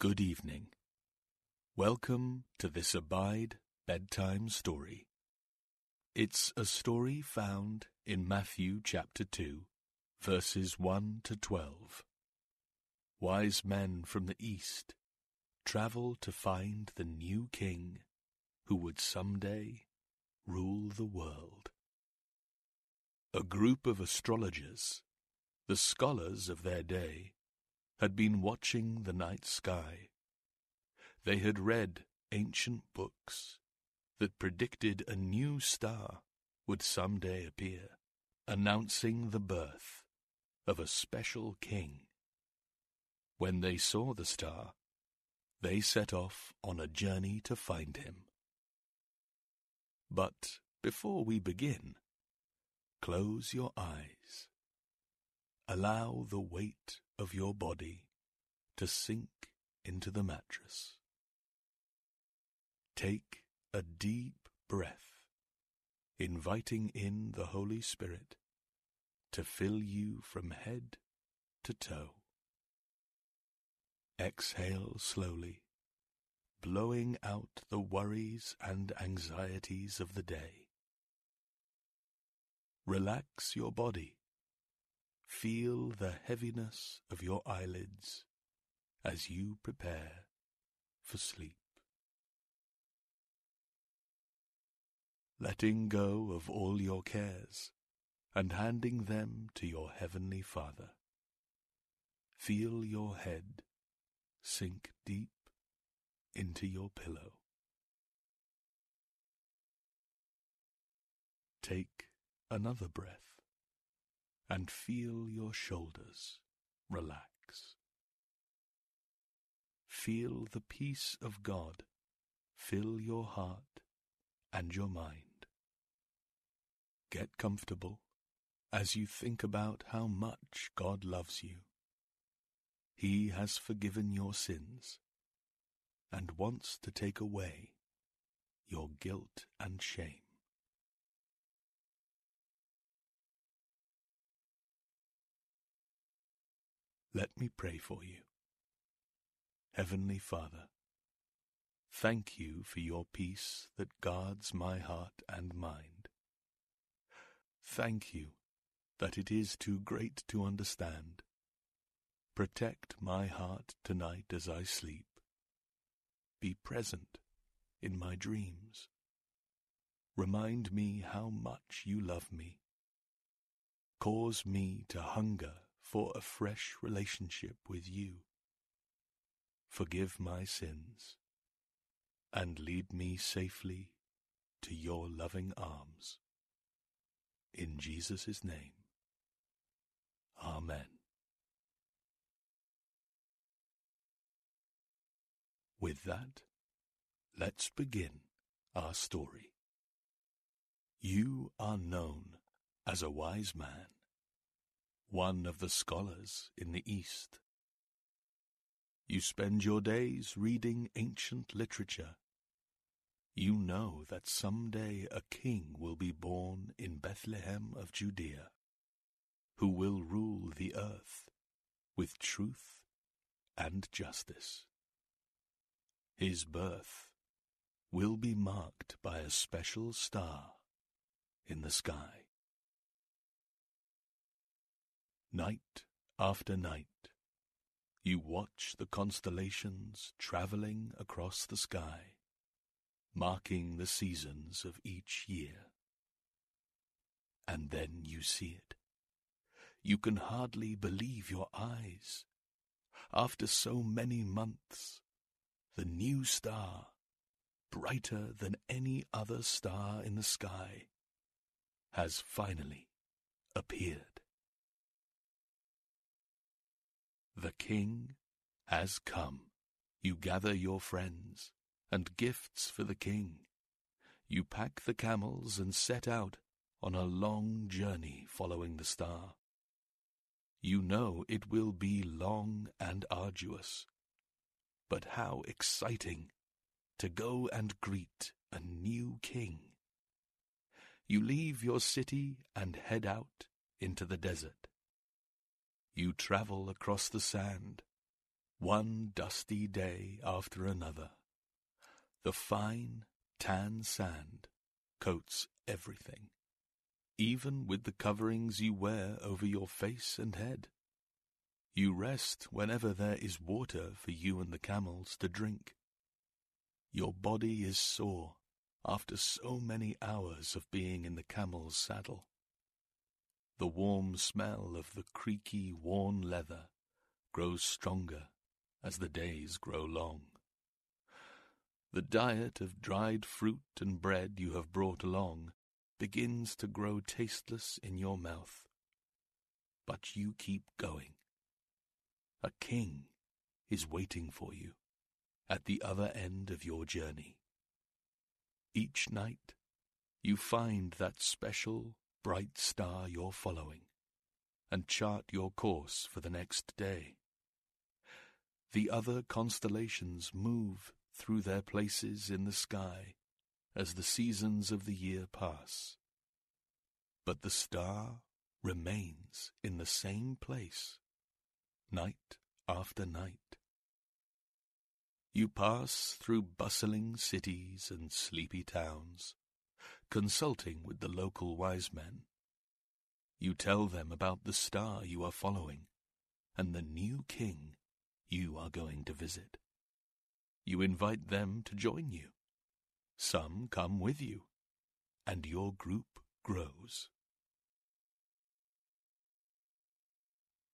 Good evening. Welcome to this Abide Bedtime Story. It's a story found in Matthew chapter 2, verses 1 to 12. Wise men from the east travel to find the new king who would someday rule the world. A group of astrologers, the scholars of their day, had been watching the night sky. They had read ancient books that predicted a new star would someday appear, announcing the birth of a special king. When they saw the star, they set off on a journey to find him. But before we begin, close your eyes. Allow the weight of your body to sink into the mattress. Take a deep breath, inviting in the Holy Spirit to fill you from head to toe. Exhale slowly, blowing out the worries and anxieties of the day. Relax your body Feel the heaviness of your eyelids as you prepare for sleep. Letting go of all your cares and handing them to your Heavenly Father. Feel your head sink deep into your pillow. Take another breath and feel your shoulders relax. Feel the peace of God fill your heart and your mind. Get comfortable as you think about how much God loves you. He has forgiven your sins and wants to take away your guilt and shame. Let me pray for you. Heavenly Father, thank you for your peace that guards my heart and mind. Thank you that it is too great to understand. Protect my heart tonight as I sleep. Be present in my dreams. Remind me how much you love me. Cause me to hunger for a fresh relationship with you. Forgive my sins and lead me safely to your loving arms. In Jesus' name, Amen. With that, let's begin our story. You are known as a wise man one of the scholars in the East. You spend your days reading ancient literature. You know that some day a king will be born in Bethlehem of Judea, who will rule the earth with truth and justice. His birth will be marked by a special star in the sky. Night after night, you watch the constellations traveling across the sky, marking the seasons of each year. And then you see it. You can hardly believe your eyes. After so many months, the new star, brighter than any other star in the sky, has finally appeared. The king has come. You gather your friends and gifts for the king. You pack the camels and set out on a long journey following the star. You know it will be long and arduous, but how exciting to go and greet a new king. You leave your city and head out into the desert. You travel across the sand, one dusty day after another. The fine, tan sand coats everything, even with the coverings you wear over your face and head. You rest whenever there is water for you and the camels to drink. Your body is sore after so many hours of being in the camel's saddle. The warm smell of the creaky, worn leather grows stronger as the days grow long. The diet of dried fruit and bread you have brought along begins to grow tasteless in your mouth. But you keep going. A king is waiting for you at the other end of your journey. Each night, you find that special, bright star you're following and chart your course for the next day. The other constellations move through their places in the sky as the seasons of the year pass. But the star remains in the same place, night after night. You pass through bustling cities and sleepy towns, consulting with the local wise men. You tell them about the star you are following and the new king you are going to visit. You invite them to join you. Some come with you, and your group grows.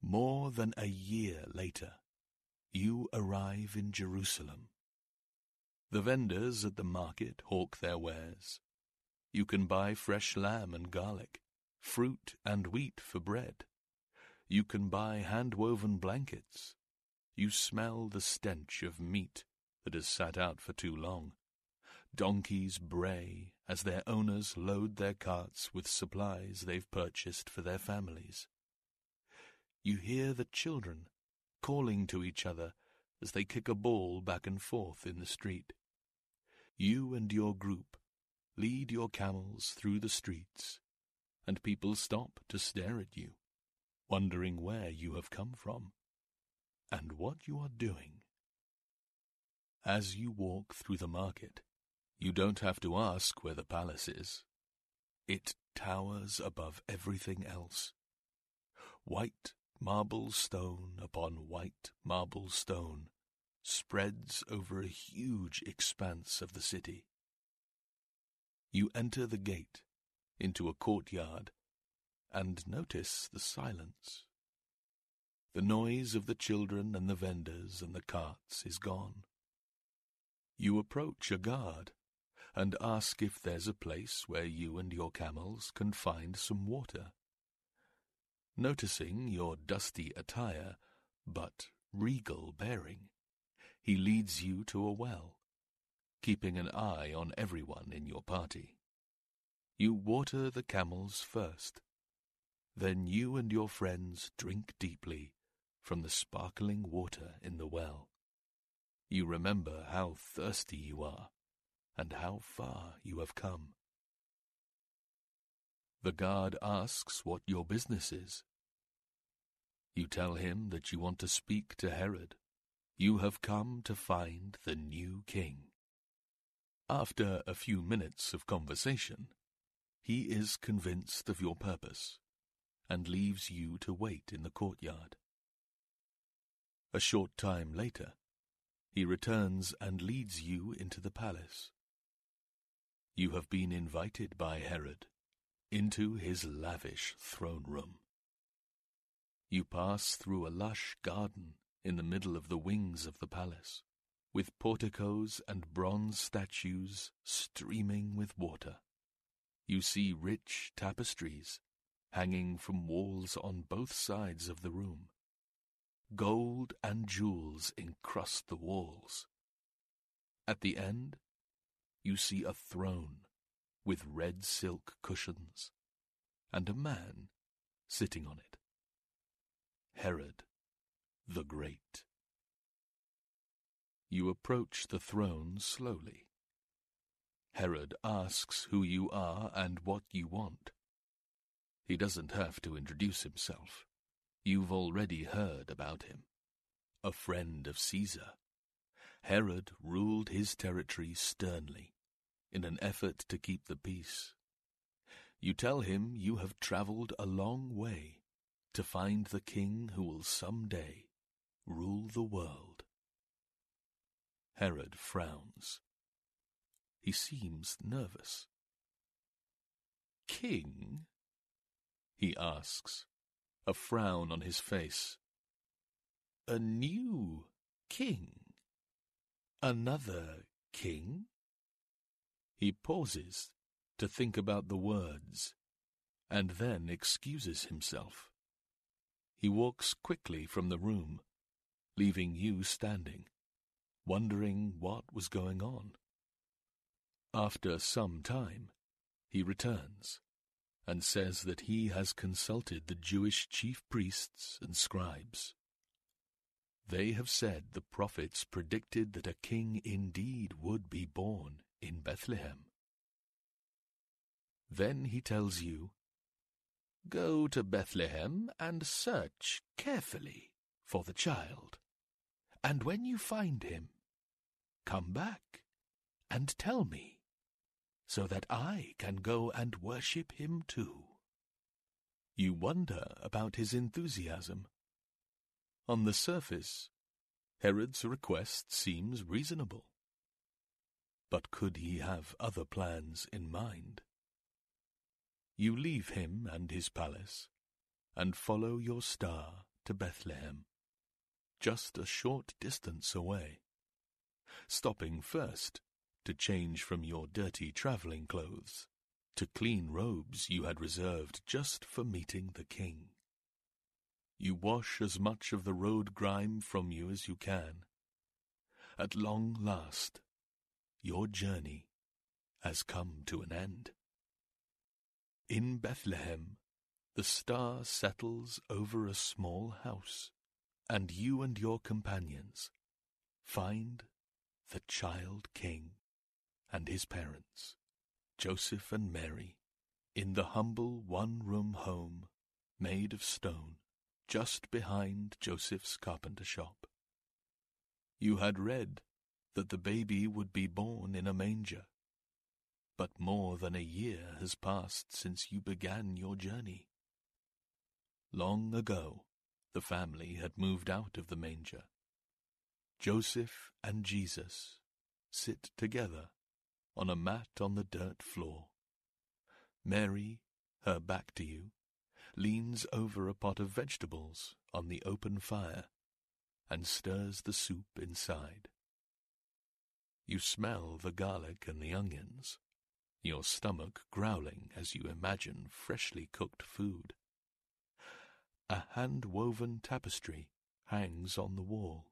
More than a year later, you arrive in Jerusalem. The vendors at the market hawk their wares. You can buy fresh lamb and garlic, fruit and wheat for bread. You can buy hand-woven blankets. You smell the stench of meat that has sat out for too long. Donkeys bray as their owners load their carts with supplies they've purchased for their families. You hear the children calling to each other as they kick a ball back and forth in the street. You and your group lead your camels through the streets, and people stop to stare at you, wondering where you have come from and what you are doing. As you walk through the market, you don't have to ask where the palace is. It towers above everything else. White marble stone upon white marble stone spreads over a huge expanse of the city. You enter the gate into a courtyard and notice the silence. The noise of the children and the vendors and the carts is gone. You approach a guard and ask if there's a place where you and your camels can find some water. Noticing your dusty attire, but regal bearing, he leads you to a well, keeping an eye on everyone in your party. You water the camels first, then you and your friends drink deeply from the sparkling water in the well. You remember how thirsty you are and how far you have come. The guard asks what your business is. You tell him that you want to speak to Herod. You have come to find the new king. After a few minutes of conversation, he is convinced of your purpose and leaves you to wait in the courtyard. A short time later, he returns and leads you into the palace. You have been invited by Herod into his lavish throne room. You pass through a lush garden in the middle of the wings of the palace, with porticos and bronze statues streaming with water. You see rich tapestries hanging from walls on both sides of the room. Gold and jewels encrust the walls. At the end, you see a throne with red silk cushions and a man sitting on it. Herod the Great. You approach the throne slowly. Herod asks who you are and what you want. He doesn't have to introduce himself. You've already heard about him. a friend of Caesar, Herod ruled his territory sternly in an effort to keep the peace. You tell him you have travelled a long way to find the king who will some day rule the world. Herod frowns. He seems nervous. King? he asks, a frown on his face. A new king? Another king? He pauses to think about the words, and then excuses himself. He walks quickly from the room, leaving you standing, wondering what was going on. After some time, he returns and says that he has consulted the Jewish chief priests and scribes. They have said the prophets predicted that a king indeed would be born in Bethlehem. Then he tells you, Go to Bethlehem and search carefully for the child, and when you find him, come back and tell me so that I can go and worship him too. You wonder about his enthusiasm. On the surface, Herod's request seems reasonable. But could he have other plans in mind? You leave him and his palace, and follow your star to Bethlehem, just a short distance away, stopping first to change from your dirty travelling clothes to clean robes you had reserved just for meeting the king. You wash as much of the road grime from you as you can. At long last, your journey has come to an end. In Bethlehem, the star settles over a small house, and you and your companions find the child king and his parents, Joseph and Mary, in the humble one-room home made of stone just behind Joseph's carpenter shop. You had read that the baby would be born in a manger, but more than a year has passed since you began your journey. Long ago, the family had moved out of the manger. Joseph and Jesus sit together on a mat on the dirt floor. Mary, her back to you, leans over a pot of vegetables on the open fire and stirs the soup inside. You smell the garlic and the onions, your stomach growling as you imagine freshly cooked food. A hand-woven tapestry hangs on the wall.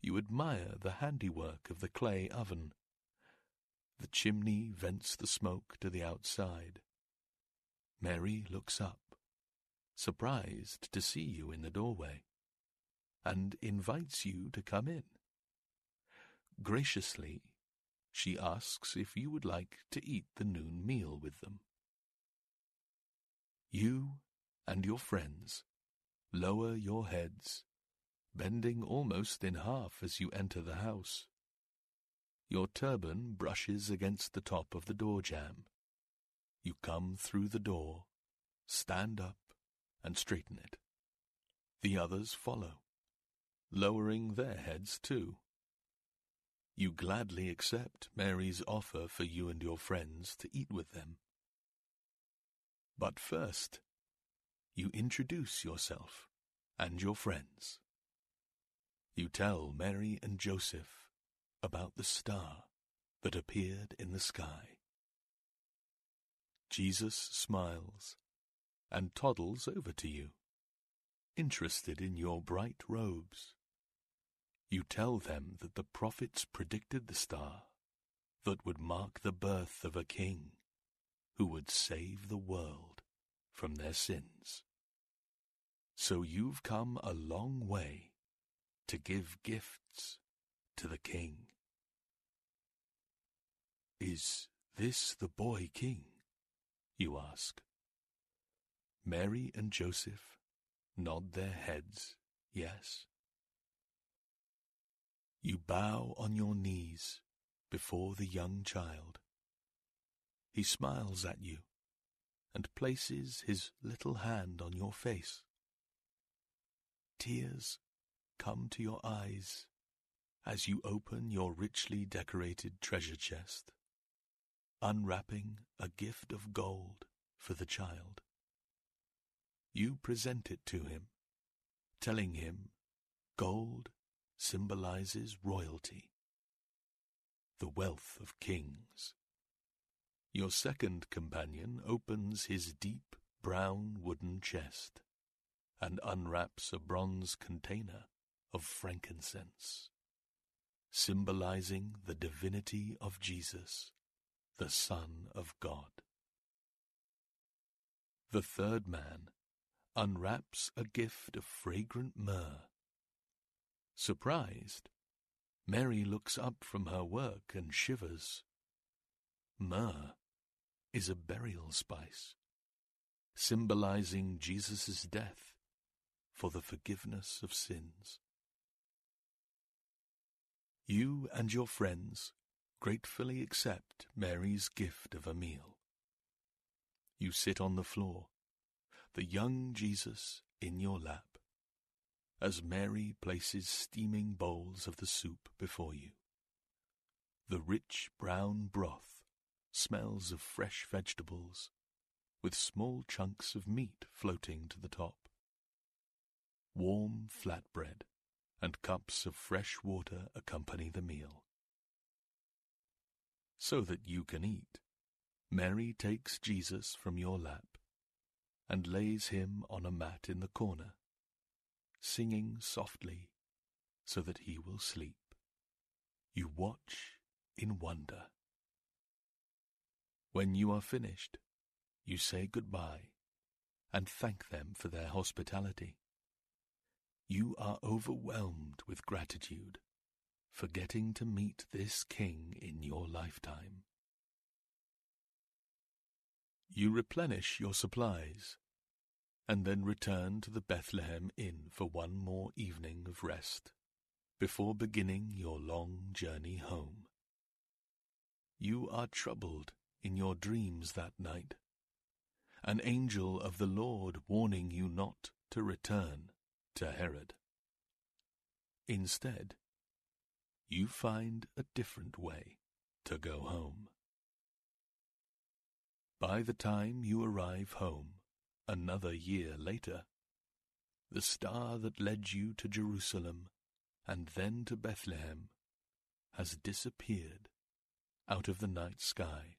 You admire the handiwork of the clay oven the chimney vents the smoke to the outside. Mary looks up, surprised to see you in the doorway, and invites you to come in. Graciously, she asks if you would like to eat the noon meal with them. You and your friends lower your heads, bending almost in half as you enter the house. Your turban brushes against the top of the door jamb. You come through the door, stand up, and straighten it. The others follow, lowering their heads too. You gladly accept Mary's offer for you and your friends to eat with them. But first, you introduce yourself and your friends. You tell Mary and Joseph about the star that appeared in the sky. Jesus smiles and toddles over to you, interested in your bright robes. You tell them that the prophets predicted the star that would mark the birth of a king who would save the world from their sins. So you've come a long way to give gifts to the king. Is this the boy king? You ask. Mary and Joseph nod their heads, yes. You bow on your knees before the young child. He smiles at you and places his little hand on your face. Tears come to your eyes as you open your richly decorated treasure chest, unwrapping a gift of gold for the child. You present it to him, telling him gold symbolizes royalty, the wealth of kings. Your second companion opens his deep brown wooden chest and unwraps a bronze container of frankincense, symbolizing the divinity of Jesus, the Son of God. The third man unwraps a gift of fragrant myrrh. Surprised, Mary looks up from her work and shivers. Myrrh is a burial spice, symbolizing Jesus' death for the forgiveness of sins. You and your friends gratefully accept Mary's gift of a meal. You sit on the floor, the young Jesus in your lap, as Mary places steaming bowls of the soup before you. The rich brown broth smells of fresh vegetables, with small chunks of meat floating to the top. Warm flatbread and cups of fresh water accompany the meal. So that you can eat, Mary takes Jesus from your lap and lays him on a mat in the corner, singing softly so that he will sleep. You watch in wonder. When you are finished, you say goodbye and thank them for their hospitality. You are overwhelmed with gratitude for getting to meet this king in your lifetime. You replenish your supplies and then return to the Bethlehem Inn for one more evening of rest before beginning your long journey home. You are troubled in your dreams that night, an angel of the Lord warning you not to return to Herod. Instead, you find a different way to go home. By the time you arrive home, another year later, the star that led you to Jerusalem and then to Bethlehem has disappeared out of the night sky.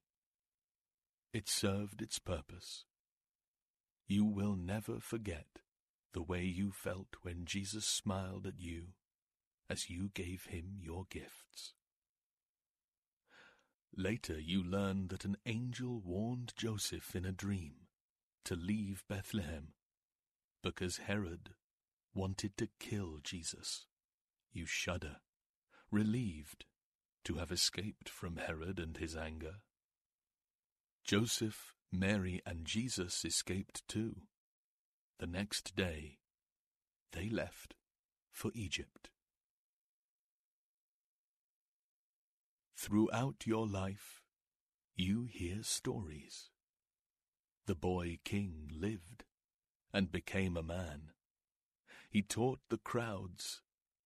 It served its purpose. You will never forget the way you felt when Jesus smiled at you as you gave him your gifts. Later you learned that an angel warned Joseph in a dream to leave Bethlehem because Herod wanted to kill Jesus. You shudder, relieved to have escaped from Herod and his anger. Joseph, Mary, and Jesus escaped too. The next day, they left for Egypt. Throughout your life, you hear stories. The boy king lived and became a man. He taught the crowds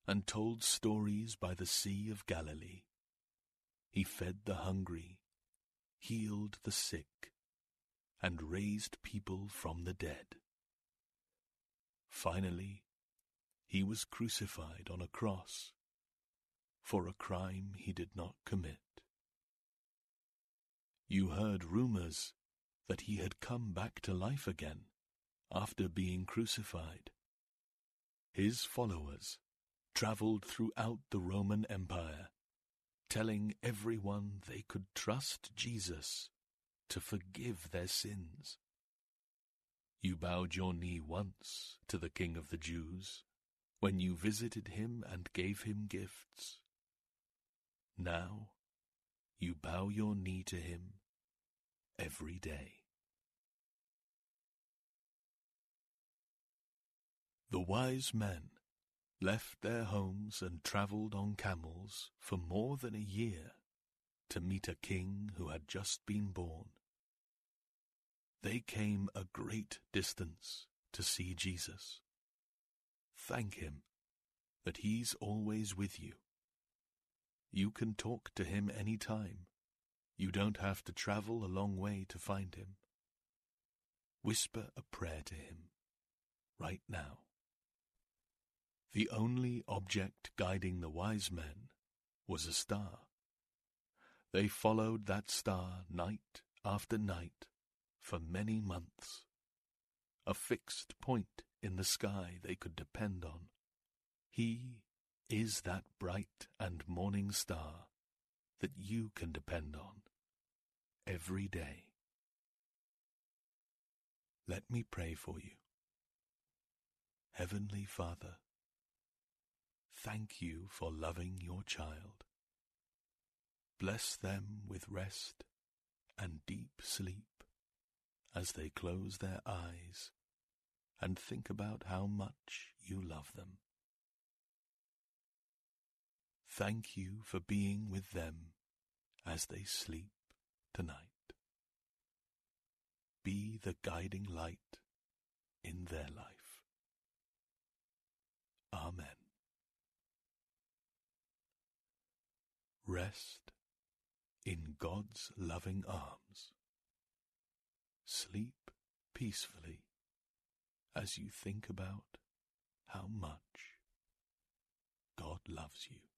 and told stories by the Sea of Galilee. He fed the hungry healed the sick, and raised people from the dead. Finally, he was crucified on a cross for a crime he did not commit. You heard rumors that he had come back to life again after being crucified. His followers traveled throughout the Roman Empire telling everyone they could trust Jesus to forgive their sins. You bowed your knee once to the King of the Jews when you visited him and gave him gifts. Now you bow your knee to him every day. The wise men left their homes and travelled on camels for more than a year to meet a king who had just been born. They came a great distance to see Jesus. Thank him that he's always with you. You can talk to him any time. You don't have to travel a long way to find him. Whisper a prayer to him right now. The only object guiding the wise men was a star. They followed that star night after night for many months, a fixed point in the sky they could depend on. He is that bright and morning star that you can depend on every day. Let me pray for you. Heavenly Father, thank you for loving your child. Bless them with rest and deep sleep as they close their eyes and think about how much you love them. Thank you for being with them as they sleep tonight. Be the guiding light in their life. Amen. Rest in God's loving arms. Sleep peacefully as you think about how much God loves you.